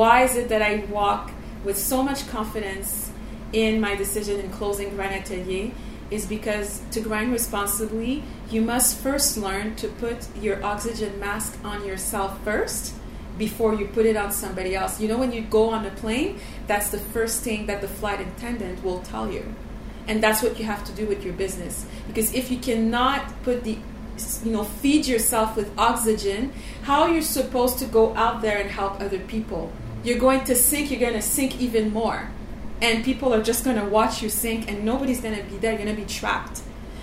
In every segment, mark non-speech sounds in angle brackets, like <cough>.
why is it that I walk with so much confidence in my decision in closing Grind Atelier? Is because to grind responsibly, you must first learn to put your oxygen mask on yourself first before you put it on somebody else. You know, when you go on a plane, that's the first thing that the flight attendant will tell you. And that's what you have to do with your business. Because if you cannot put the you know feed yourself with oxygen how are you supposed to go out there and help other people you're going to sink you're going to sink even more. And people are just going to watch you sink and nobody's going to be there you're going to be trapped.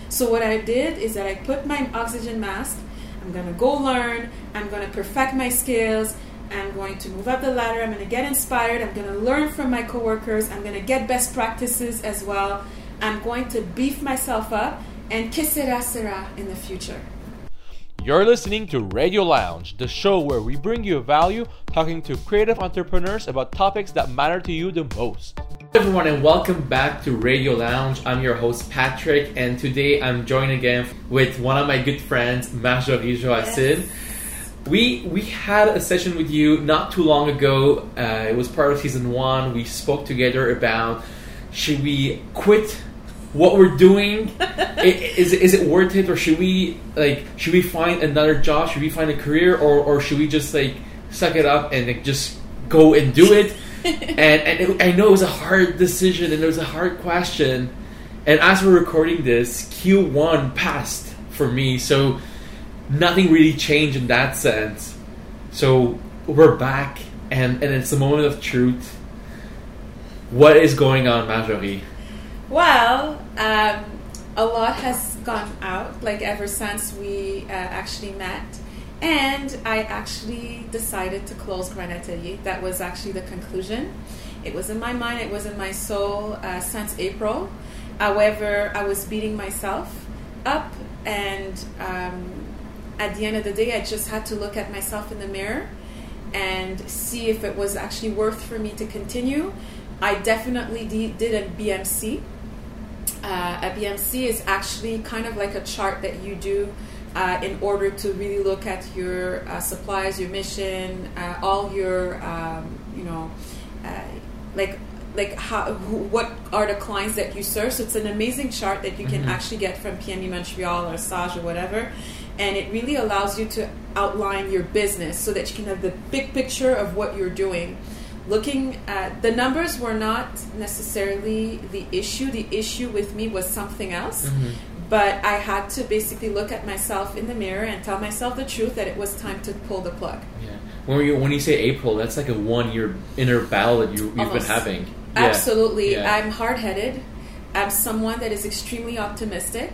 So what i did is that i put my oxygen mask i'm going to go learn i'm going to perfect my skills i'm going to move up the ladder i'm going to get inspired i'm going to learn from my coworkers i'm going to get best practices as well. I'm going to beef myself up and que sera sera in the future. You're listening to Radio Lounge, the show where we bring you value talking to creative entrepreneurs about topics that matter to you the most. Hello everyone and welcome back to Radio Lounge. I'm your host Patrick and today I'm joined again with one of my good friends, Marjorie Joacine. Yes. We we had a session with you not too long ago. Uh, it was part of season one. We spoke together about should we quit what we're doing is, is it worth it or should we like should we find another job? Should we find a career or, or should we just like suck it up and like, just go and do it? <laughs> And and it, I know it was a hard decision and it was a hard question. And as we're recording this Q1 passed for me so nothing really changed in that sense. So we're back and and it's the moment of truth. What is going on Marjorie well, um, a lot has gone out, like ever since we uh, actually met. And I actually decided to close Grind Atelier. That was actually the conclusion. It was in my mind, it was in my soul uh, since April. However, I was beating myself up, and um, at the end of the day, I just had to look at myself in the mirror and see if it was actually worth for me to continue. I definitely de- did a BMC uh, a BMC is actually kind of like a chart that you do uh, in order to really look at your uh, supplies, your mission, uh, all your, um, you know, uh, like like how who, what are the clients that you serve. So it's an amazing chart that you can mm-hmm. actually get from PME Montreal or Sage or whatever, and it really allows you to outline your business so that you can have the big picture of what you're doing looking at the numbers were not necessarily the issue. The issue with me was something else. Mm-hmm. But I had to basically look at myself in the mirror and tell myself the truth that it was time to pull the plug. Yeah. When you when you say April, that's like a one year inner battle that you, you've Almost. been having. Yeah. Absolutely. Yeah. I'm hard headed. I'm someone that is extremely optimistic.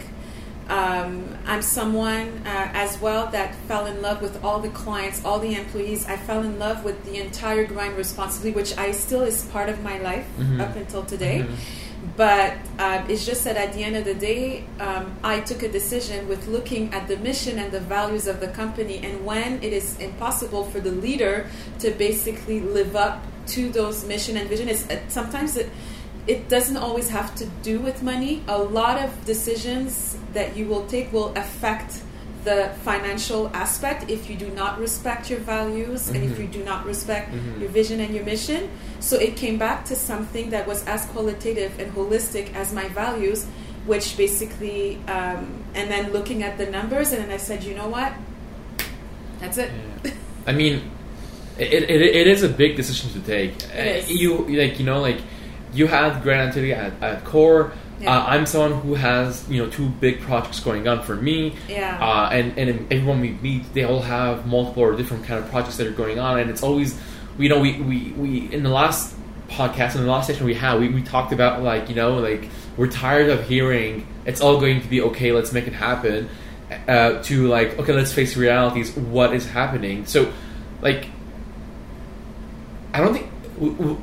Um, I'm someone uh, as well that fell in love with all the clients, all the employees. I fell in love with the entire grind responsibly, which I still is part of my life mm-hmm. up until today. Mm-hmm. But uh, it's just that at the end of the day, um, I took a decision with looking at the mission and the values of the company. And when it is impossible for the leader to basically live up to those mission and vision, it's uh, sometimes it it doesn't always have to do with money. A lot of decisions that you will take will affect the financial aspect if you do not respect your values mm-hmm. and if mm-hmm. you do not respect mm-hmm. your vision and your mission. So it came back to something that was as qualitative and holistic as my values, which basically, um, and then looking at the numbers, and then I said, you know what? That's it. Yeah. I mean, it, it, it is a big decision to take. You like you know like you have Grind Atelier at, at core. Yeah. Uh, I'm someone who has you know two big projects going on for me. Yeah. Uh, and and everyone we meet, they all have multiple or different kind of projects that are going on, and it's always you know we we, we in the last podcast in the last session we had we, we talked about like you know like we're tired of hearing it's all going to be okay let's make it happen uh, to like okay let's face realities what is happening so like i don't think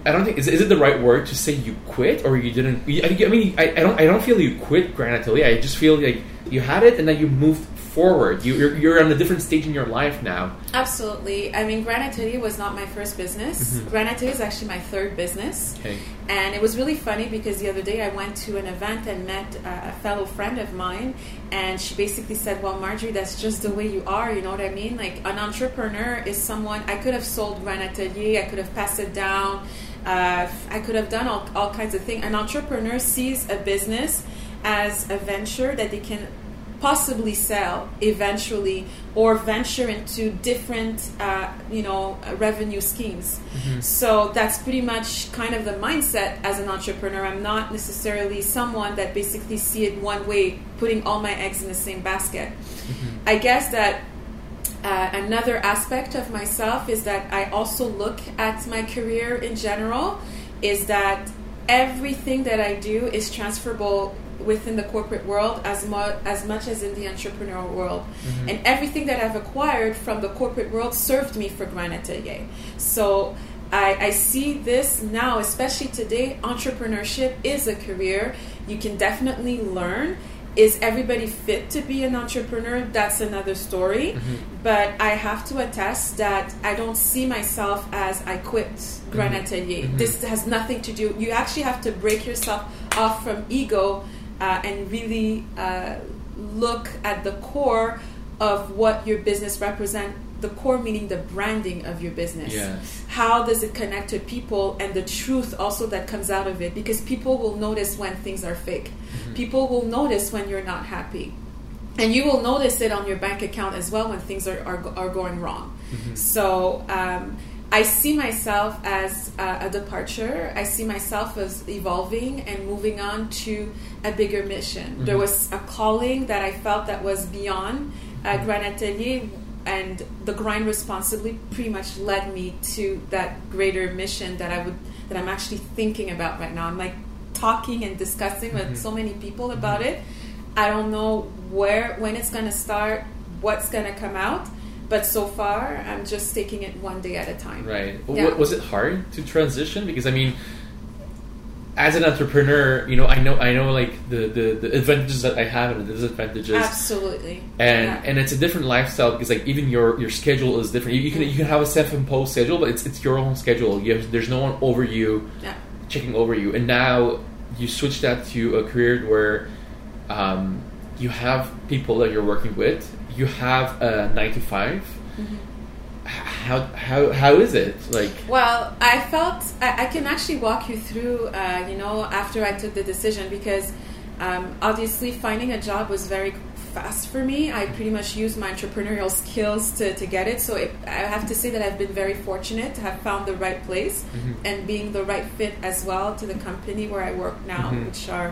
I don't think is, is it the right word to say you quit or you didn't. I, mean, I, I, don't I don't feel you quit Grind Atelier. I just feel like you had it and then you moved forward. You, you're you're on a different stage in your life now. Absolutely. I mean, Grand was not my first business. Mhm. Grand is actually my third business. Okay. And it was really funny because the other day I went to an event and met uh, a fellow friend of mine, and she basically said, "Well, Marjorie, that's just the way you are. You know what I mean? Like an entrepreneur is someone I could have sold Grand I could have passed it down, uh, I could have done all, all kinds of things. An entrepreneur sees a business as a venture that they can possibly sell eventually or venture into different uh, you know revenue schemes. So that's pretty much kind of the mindset as an entrepreneur. I'm not necessarily someone that basically see it one way putting all my eggs in the same basket. I guess that uh, another aspect of myself is that I also look at my career in general is that everything that I do is transferable within the corporate world as much as much as in the entrepreneurial world. Mm-hmm. And everything that I've acquired from the corporate world served me for Grand Atelier. So I, I see this now especially today entrepreneurship is a career you can definitely learn. Is everybody fit to be an entrepreneur? That's another story. Mm-hmm. But i have to attest that i don't see myself as i quit grand mm-hmm. atelier. This has nothing to do you actually have to break yourself off from ego uh, and really uh, look at the core of what your business represent the core meaning the branding of your business. Yes. how does it connect to people and the truth also that comes out of it? Because people will notice when things are fake. People will notice when you're not happy. And you will notice it on your bank account as well when things are, are, are going wrong. So um, i see myself as uh, a departure. I see myself as evolving and moving on to a bigger mission. There was a calling that i felt that was beyond uh, grand atelier and the grind responsibly pretty much led me to that greater mission that I would that I'm actually thinking about right now. I'm like talking and discussing with so many people about it. I don't know where when it's going to start, what's going to come out, but so far I'm just taking it one day at a time. Right. Yeah. Was it hard to transition? Because I mean, as an entrepreneur, you know, I know, I know, like the the, the advantages that I have and the disadvantages, Absolutely. and Yeah. and it's a different lifestyle because like even your your schedule is different. You, you can you can have a self-imposed schedule, but it's it's your own schedule. You have, there's no one over you yeah. checking over you, and now you switch that to a career where um, you have people that you're working with. You have a nine to 5 Mm-hmm. How how how is it like? Well, I felt I, I can actually walk you through, uh, you know, after I took the decision because um, obviously finding a job was very fast for me. I pretty much used my entrepreneurial skills to, to get it. So it, I have to say that I've been very fortunate to have found the right place and being the right fit as well to the company where I work now, Mhm. which are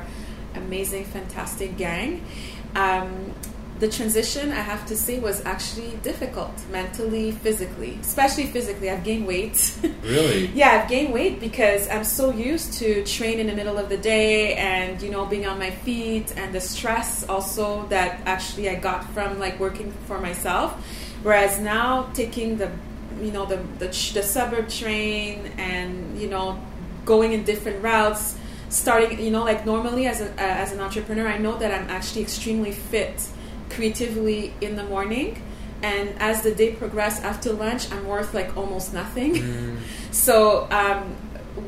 amazing, fantastic gang. Um, the transition, I have to say, was actually difficult mentally, physically, especially physically. I've gained weight. <laughs> Really? yeah, I've gained weight because I'm so used to train in the middle of the day and you know being on my feet and the stress also that actually I got from like working for myself. Whereas now taking the you know the the, the suburb train and you know going in different routes starting you know like normally as a as an entrepreneur i know that i'm actually extremely fit creatively in the morning and as the day progressed after lunch i'm worth like almost nothing Mm. <laughs> so um,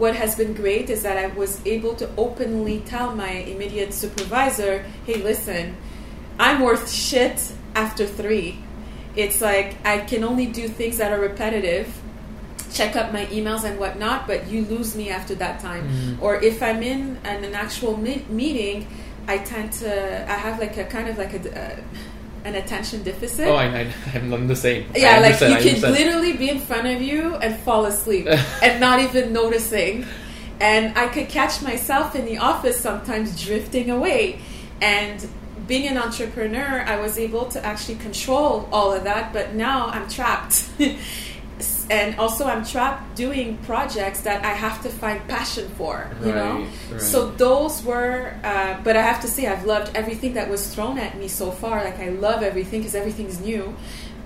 what has been great is that i was able to openly tell my immediate supervisor hey listen i'm worth shit after three it's like i can only do things that are repetitive check up my emails and whatnot, but you lose me after that time. Mhm. Or if I'm in an, an actual me- meeting, I tend to I have like a kind of like a uh, an attention deficit. Oh, I, I, I'm the same. I yeah, like you I can understand. literally be in front of you and fall asleep <laughs> and not even noticing. And I could catch myself in the office sometimes drifting away. And being an entrepreneur, I was able to actually control all of that, but now I'm trapped. <laughs> and also I'm trapped doing projects that I have to find passion for, you know? Right. So those were, uh, but I have to say, I've loved everything that was thrown at me so far. Like, I love everything because everything's new.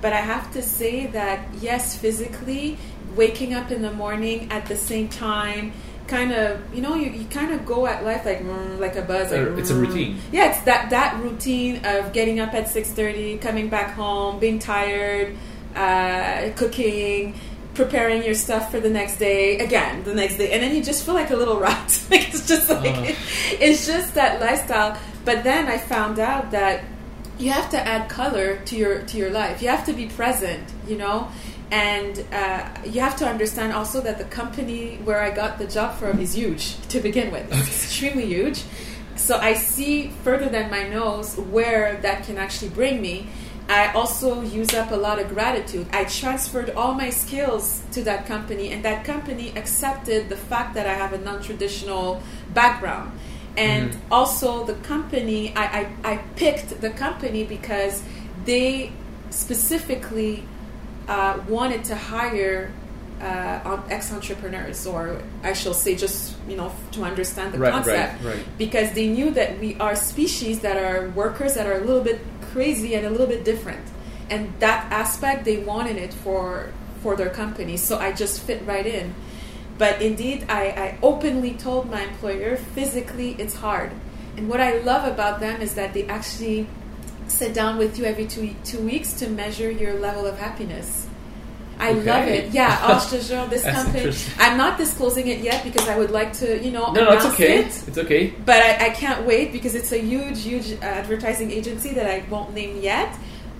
But I have to say that, yes, physically, waking up in the morning at the same time, kind of you know you, you kind of go at life like mm, like a buzz like, it's a mm. routine. yeah it's that that routine of getting up at 6.30 coming back home being tired uh, cooking preparing your stuff for the next day again the next day. And then you just feel like a little <laughs> rat. Like it's just like Ugh. it's just that lifestyle. But then i found out that you have to add color to your to your life. You have to be present you know? And uh, you have to understand also that the company where i got the job from is huge to begin with. It's extremely huge. So i see further than my nose where that can actually bring me i also use up a lot of gratitude i transferred all my skills to that company and that company accepted the fact that i have a non-traditional background and Mhm. also the company I, I, I picked the company because they specifically uh, wanted to hire uh, ex entrepreneurs, or I shall say, just you know, to understand the Right, concept, right, right. because they knew that we are species that are workers that are a little bit crazy and a little bit different, and that aspect they wanted it for for their company. So I just fit right in. But indeed, I, I openly told my employer physically it's hard. And what I love about them is that they actually sit down with you every two, two weeks to measure your level of happiness. I Okay. love it. Yeah, <laughs> te this company. I'm not disclosing it yet because I would like to, you know, No, no, it's okay. it. It's okay. But I, I can't wait because it's a huge, huge advertising agency that I won't name yet.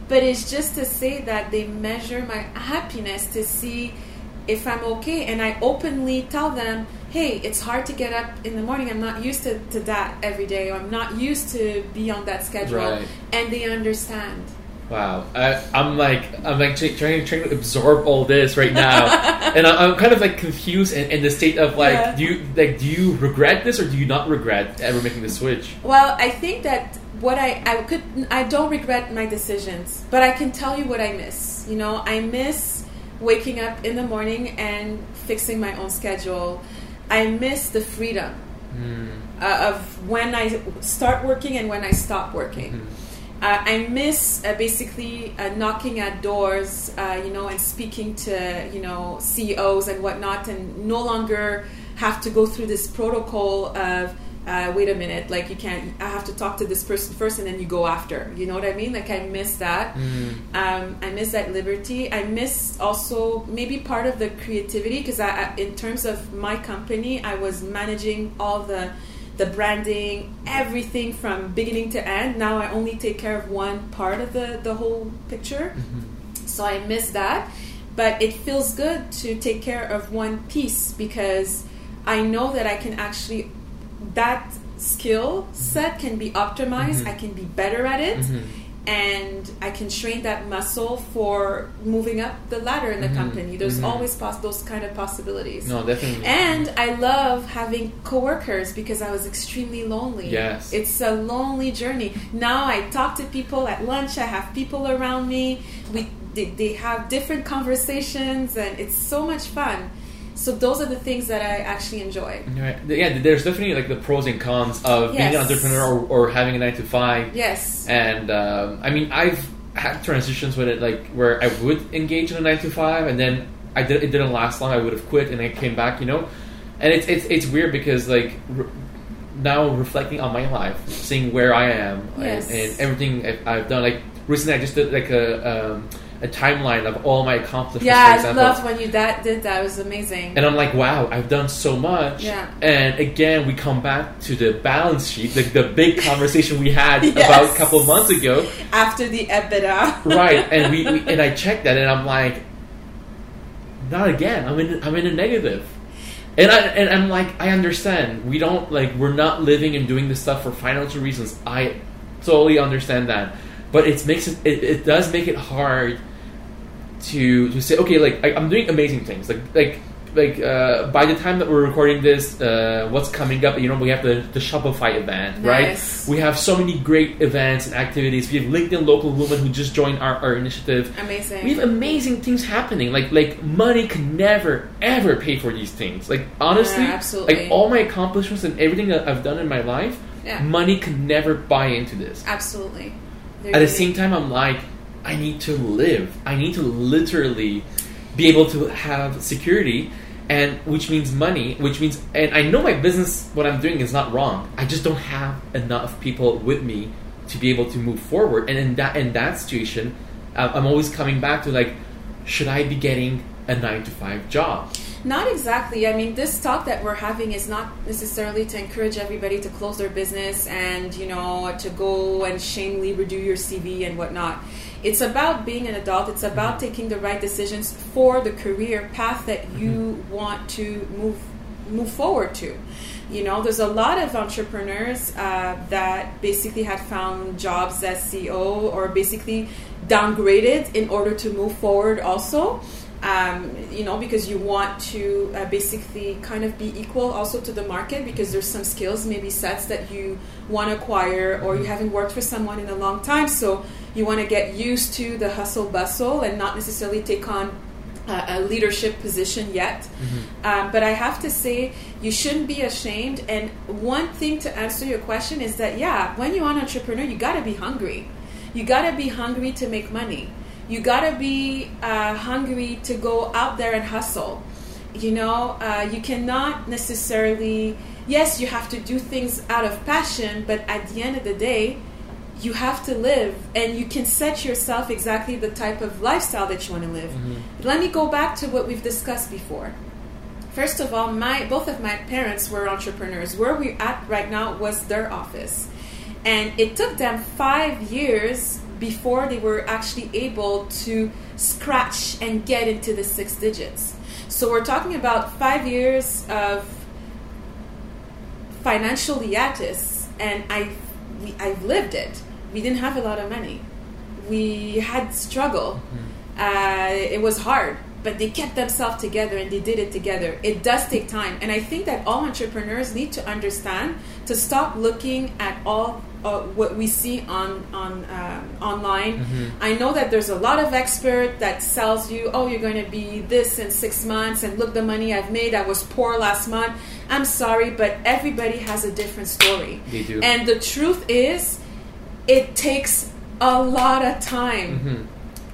But it's just to say that they measure my happiness to see if I'm okay. And I openly tell them, hey, it's hard to get up in the morning. I'm not used to, to that every day, or I'm not used to be on that schedule. Right. And they understand. Wow, I, I'm like I'm like trying trying to absorb all this right now, <laughs> and I, I'm kind of like confused in, in the state of like, Yeah. do you like do you regret this or do you not regret ever making the switch? Well, I think that what I I could I don't regret my decisions, but I can tell you what I miss. You know, I miss waking up in the morning and fixing my own schedule. I miss the freedom uh, of when I start working and when I stop working. Uh, I miss uh, basically uh, knocking at doors, uh, you know, and speaking to you know CEOs and whatnot, and no longer have to go through this protocol of uh, wait a minute, like you can't. I have to talk to this person first, and then you go after. You know what I mean? Like I miss that. Um, I miss that liberty. I miss also maybe part of the creativity because I, I, in terms of my company, I was managing all the the branding, everything from beginning to end. Now I only take care of one part of the the whole picture. Mm-hmm. So I miss that, but it feels good to take care of one piece because I know that I can actually that skill set can be optimized. Mm-hmm. I can be better at it. Mm-hmm. And I can train that muscle for moving up the ladder in the mm-hmm. company. There's mm-hmm. always pos- those kind of possibilities. No, definitely. And I love having coworkers because I was extremely lonely. Yes. It's a lonely journey. Now I talk to people at lunch, I have people around me. We they, they have different conversations and it's so much fun. So those are the things that I actually enjoy. Right. Yeah, there's definitely like the pros and cons of being an entrepreneur or, or having a nine to five. Yes. And um, I mean, I've had transitions with it, like where I would engage in a nine to five, and then I did, it didn't last long. I would have quit, and I came back. You know, and it's it's it's weird because like re- now reflecting on my life, seeing where I am Yes. and, and everything I've, I've done. Like recently, I just did like a um, a timeline of all my accomplishments. Yeah, I loved when you that did that. It was amazing. And I'm like, wow, I've done so much. Yeah. And again, we come back to the balance sheet, like the big <laughs> conversation we had Yes. about a couple of months ago, After the EBITDA. right? And we, we <laughs> and I checked that, and I'm like, not again. I'm in I'm in a negative. And I and I'm like, I understand. We don't like we're not living and doing this stuff for financial reasons. I totally understand that, but it makes it it, it does make it hard to to say okay like I, I'm doing amazing things like like like uh, by the time that we're recording this uh, what's coming up you know we have the, the Shopify event Nice. right we have so many great events and activities we have LinkedIn local women who just joined our, our initiative Amazing. we have amazing things happening like like money can never ever pay for these things like honestly Yeah, absolutely. like all my accomplishments and everything that I've done in my life Yeah. money can never buy into this Absolutely. They're at the same time i'm like i need to live i need to literally be able to have security and which means money, which means and I know my business what I'm doing is not wrong. I just don't have enough people with me to be able to move forward. And in that in that situation, uh, I'm always coming back to like, should I be getting a nine to five job? Not exactly. I mean, this talk that we're having is not necessarily to encourage everybody to close their business and, you know, to go and shamefully redo your CV and whatnot. It's about being an adult. It's about taking the right decisions for the career path that you mm-hmm. want to move move forward to. You know, there's a lot of entrepreneurs uh, that basically had found jobs as CEO or basically downgraded in order to move forward also um, you know, because you want to uh, basically kind of be equal also to the market because there's some skills, maybe sets that you want to acquire or you haven't worked for someone in a long time. So you want to get used to the hustle bustle and not necessarily take on uh, a leadership position yet. Mm-hmm. Um, but I have to say, you shouldn't be ashamed. And one thing to answer your question is that, yeah, when you're an entrepreneur, you got to be hungry. You got to be hungry to make money you gotta be uh, hungry to go out there and hustle. You know, uh, you cannot necessarily, yes, you have to do things out of passion, but at the end of the day, you have to live and you can set yourself exactly the type of lifestyle that you want to live. Mm-hmm. Let me go back to what we've discussed before. First of all, my both of my parents were entrepreneurs. Where we're at right now was their office. And it took them five years before they were actually able to scratch and get into the six digits. So we're talking about five years of financial hiatus, and I, I've lived it. We didn't have a lot of money. We had struggle. Mm-hmm. Uh, it was hard, but they kept themselves together and they did it together. It does take time, and I think that all entrepreneurs need to understand to stop looking at all uh, what we see on on um, online. Mm-hmm. I know that there's a lot of expert that sells you, oh, you're going to be this in six months, and look the money I've made. I was poor last month. I'm sorry, but everybody has a different story. They do. And the truth is, it takes a lot of time. Mm-hmm.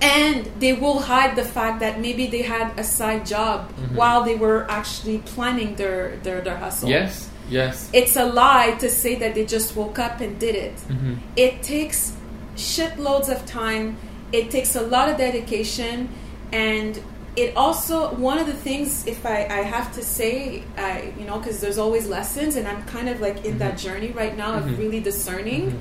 And they will hide the fact that maybe they had a side job mm-hmm. while they were actually planning their, their, their hustle. Yes Yes. It's a lie to say that they just woke up and did it. Mm-hmm. It takes shitloads of time. It takes a lot of dedication, and it also one of the things if I, I have to say, I, you know, because there's always lessons, and I'm kind of like in mm-hmm. that journey right now of mm-hmm. really discerning.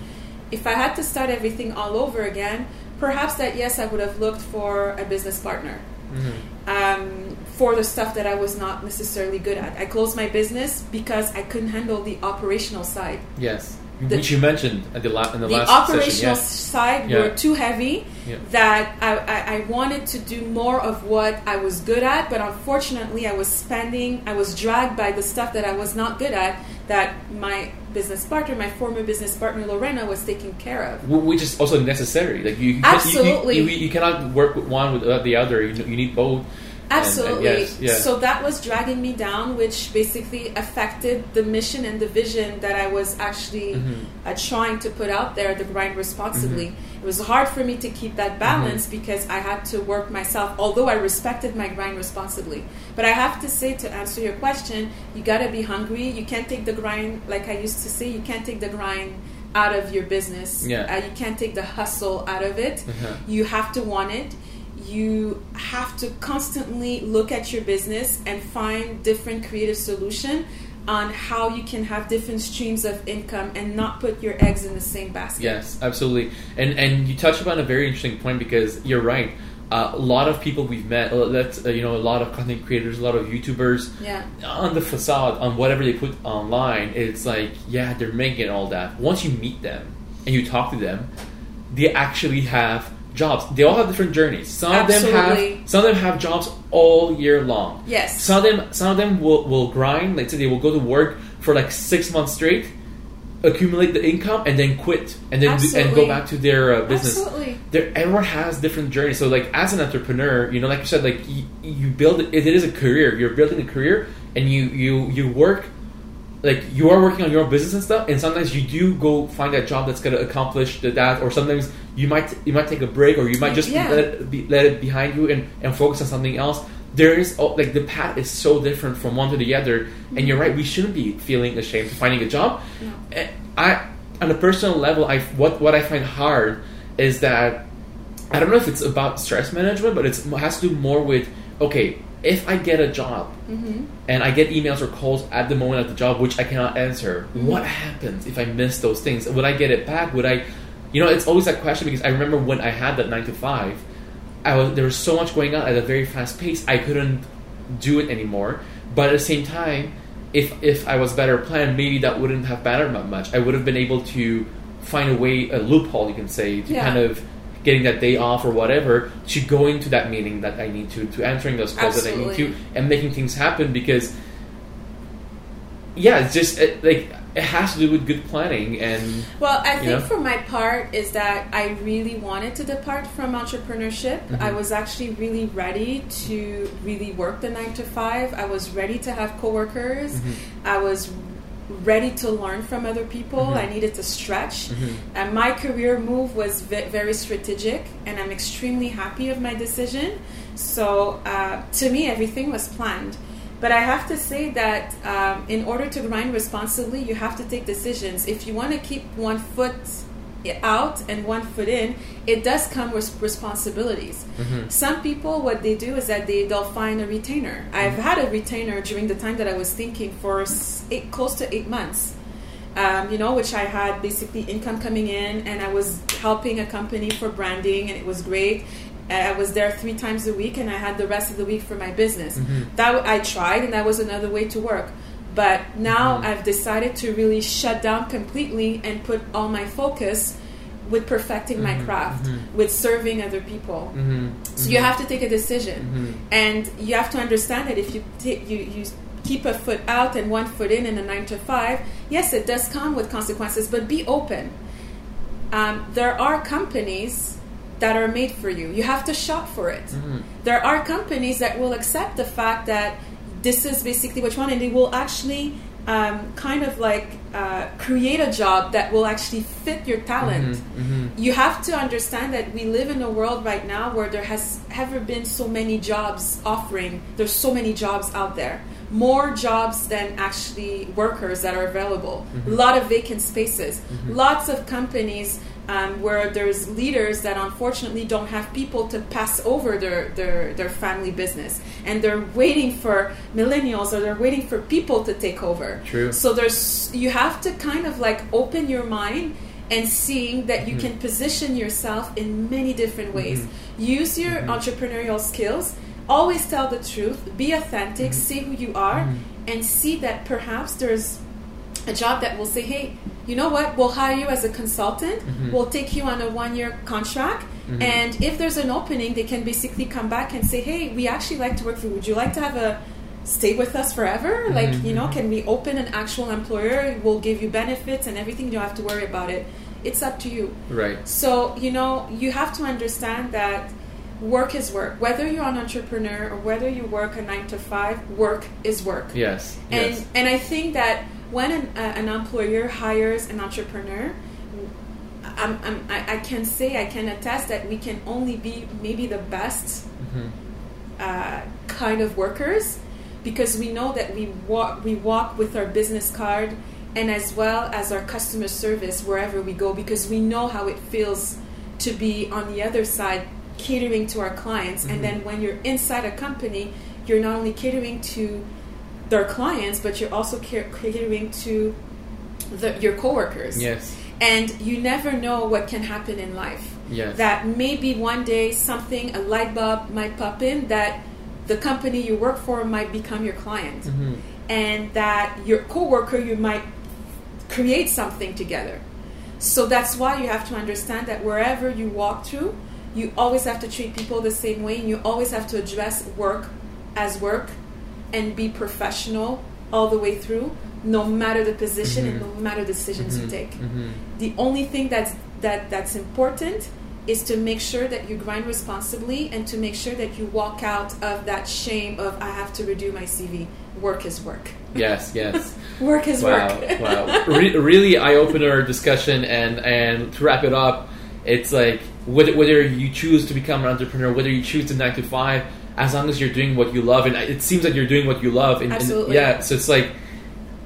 If I had to start everything all over again, perhaps that yes, I would have looked for a business partner. Mm-hmm. Um, for the stuff that I was not necessarily good at. I closed my business because I couldn't handle the operational side. Yes. The, which you mentioned at the, la- in the, the last operational session, side yeah. were too heavy yeah. that I, I, I, wanted to do more of what I was good at, but unfortunately, I was spending, I was dragged by the stuff that I was not good at that my business partner, my former business partner Lorena, was taking care of. Which is also necessary. Like you, absolutely, you, you, you, cannot work with one without uh, the other. You, you need both. Absolutely. And, and yes, yes. So that was dragging me down, which basically affected the mission and the vision that I was actually mm-hmm. uh, trying to put out there, the grind responsibly. Mm-hmm. It was hard for me to keep that balance mm-hmm. because I had to work myself, although I respected my grind responsibly. But I have to say, to answer your question, you gotta be hungry. You can't take the grind, like I used to say, you can't take the grind out of your business. Yeah. Uh, you can't take the hustle out of it. Uh-huh. You have to want it you have to constantly look at your business and find different creative solution on how you can have different streams of income and not put your eggs in the same basket. Yes, absolutely. And and you touch upon a very interesting point because you're right. Uh, a lot of people we've met, uh, that's uh, you know, a lot of content creators, a lot of YouTubers. Yeah. On the facade, on whatever they put online, it's like, yeah, they're making all that. Once you meet them and you talk to them, they actually have jobs. They all have different journeys. Some Absolutely. of them have some of them have jobs all year long. Yes. Some of them some of them will, will grind. Like say they will go to work for like six months straight, accumulate the income, and then quit, and then do, and go back to their uh, business. Absolutely. There, everyone has different journeys. So like as an entrepreneur, you know, like you said, like you, you build it. It is a career. You're building a career, and you you you work like you are working on your own business and stuff, and sometimes you do go find a job that's going to accomplish the, that, or sometimes you might you might take a break, or you might just yeah. let it be, let it behind you and, and focus on something else there is like the path is so different from one to the other, and you're right. We shouldn't be feeling ashamed for finding a job. No. I, on a personal level, I what what I find hard is that I don't know if it's about stress management, but it's, it has to do more with okay. If I get a job Mm-hmm. and I get emails or calls at the moment of the job which I cannot answer, Mm-hmm. what happens if I miss those things? Would I get it back? Would I, you know, it's always that question because I remember when I had that nine to five, I was there was so much going on at a very fast pace. I couldn't do it anymore. But at the same time, if if I was better planned, maybe that wouldn't have mattered that much. I would have been able to find a way, a loophole, you can say, to Yeah. kind of getting that day off or whatever to going to that meeting that I need to, to answering those calls that I need to, and making things happen because yeah, it's just it, like it has to do with good planning and Well, I think know? for my part is that I really wanted to depart from entrepreneurship. Mhm. I was actually really ready to really work the nine to five. I was ready to have coworkers. Mhm. I was ready to learn from other people. Mhm. I needed to stretch. Mhm. And my career move was ve- very strategic, and I'm extremely happy of my decision. So, uh, to me, everything was planned. But I have to say that um, in order to grind responsibly, you have to take decisions. If you want to keep one foot out and one foot in, it does come with responsibilities. Mhm. Some people, what they do is that they they'll find a retainer. I've had a retainer during the time that I was thinking for eight, close to eight months. Um, you know, which I had basically income coming in, and I was helping a company for branding, and it was great. I was there three times a week, and I had the rest of the week for my business. Mhm. That I tried, and that was another way to work. But now Mhm. I've decided to really shut down completely and put all my focus with perfecting my Mhm, craft, mhm. with serving other people. Mhm. So you have to take a decision, and you have to understand that if you ta- you you keep a foot out and one foot in in a nine to five, yes, it does come with consequences. But be open. Um, there are companies that are made for you. You have to shop for it. Mhm. There are companies that will accept the fact that this is basically what you want, and they will actually um, kind of like uh, create a job that will actually fit your talent Mhm. Mhm. you have to understand that we live in a world right now where there has ever been so many jobs offering there's so many jobs out there more jobs than actually workers that are available a lot of vacant spaces lots of companies um, where there's leaders that unfortunately don't have people to pass over their, their, their family business and they're waiting for millennials or they're waiting for people to take over True. so there's you have to kind of like open your mind and seeing that you Mhm. can position yourself in many different ways. Use your Mhm. entrepreneurial skills. Always tell the truth. Be authentic. Mhm. Say who you are, Mhm. and see that perhaps there's a job that will say, "Hey, you know what? We'll hire you as a consultant. Mhm. We'll take you on a one-year contract." Mhm. And if there's an opening, they can basically come back and say, "Hey, we actually like to work for you. Would you like to have a stay with us forever? Like, you know, Mhm. can we open an actual employer? We'll give you benefits and everything. You don't have to worry about it. It's up to you." Right. So, you know, you have to understand that work is work. Whether you're an entrepreneur or whether you work a nine to five, work is work. Yes. And yes. and I think that when an, uh, an employer hires an entrepreneur, I'm, I'm, I, I can say I can attest that we can only be maybe the best Mhm. uh, kind of workers because we know that we walk we walk with our business card and as well as our customer service wherever we go because we know how it feels to be on the other side catering to our clients Mhm. and then when you're inside a company you're not only catering to their clients but you're also ca- catering to the, your coworkers Yes. and you never know what can happen in life Yes. that maybe one day something a light bulb might pop in that the company you work for might become your client Mhm. and that your coworker you might create something together so that's why you have to understand that wherever you walk through you always have to treat people the same way and you always have to address work as work and be professional all the way through no matter the position and Mhm. no matter the decisions you Mhm. take Mhm. the only thing that's that that's important is to make sure that you grind responsibly and to make sure that you walk out of that shame of I have to redo my CV. Work is work. Yes. <laughs> Yes. Work is wow, work. wow, <laughs> Re- really eye opener discussion. And and to wrap it up, it's like whether, whether you choose to become an entrepreneur, whether you choose to nine to five, as long as you're doing what you love, and it seems that you're doing what you love, and, and Absolutely. yeah, so it's like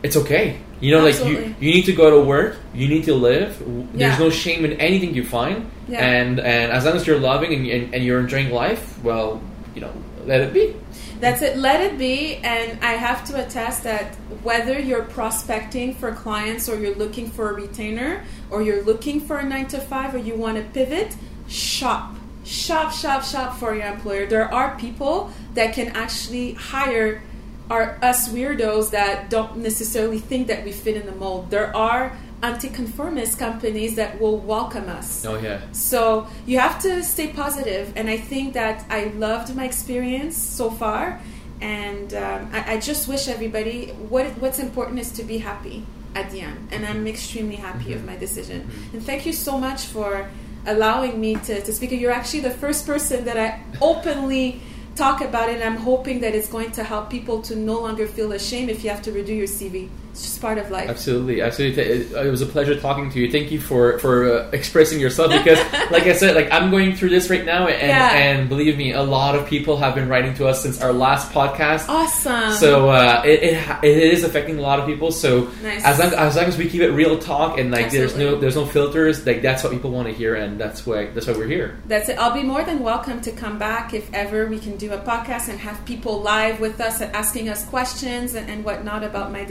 it's okay. You know, like you, you need to go to work, you need to live. There's Yeah. no shame in anything you find, Yeah. and and as long as you're loving and, and, and you're enjoying life, well, you know, let it be. That's it. Let it be. And I have to attest that whether you're prospecting for clients or you're looking for a retainer or you're looking for a nine to five or you want to pivot, shop. Shop, shop, shop for your employer. There are people that can actually hire our us weirdos that don't necessarily think that we fit in the mold. There are anti-conformist companies that will welcome us. Oh yeah, So you have to stay positive, and I think that I loved my experience so far, and um, I, I just wish everybody what what's important is to be happy at the end, and I'm mm-hmm. extremely happy of mm-hmm. my decision. Mm-hmm. And thank you so much for allowing me to, to speak. You're actually the first person that I openly talk about. And I'm hoping that it's going to help people to no longer feel ashamed if you have to redo your CV. It's just part of life. absolutely, absolutely. It, it was a pleasure talking to you. Thank you for for uh, expressing yourself because, <laughs> like I said, like I'm going through this right now, and Yeah. and believe me, a lot of people have been writing to us since our last podcast. Awesome. So uh, it, it it is affecting a lot of people. So Nice. as long as long as we keep it real talk and like there's no there's no filters, like that's what people want to hear, and that's why that's why we're here. That's it. I'll be more than welcome to come back if ever we can do a podcast and have people live with us and asking us questions and, and whatnot about my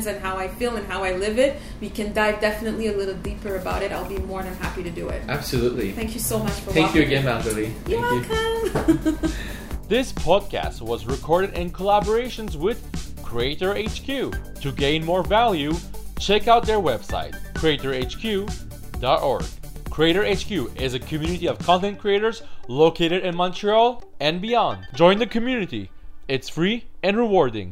decisions and how I feel and how I live it. We can dive definitely a little deeper about it. I'll be more than happy to do it. Absolutely. Thank you so much for Thank you again, me. Marjorie. You're Thank you. welcome. <laughs> This podcast was recorded in collaborations with Creator HQ. To gain more value, check out their website, creatorhq.org. Creator HQ is a community of content creators located in Montreal and beyond. Join the community. It's free and rewarding.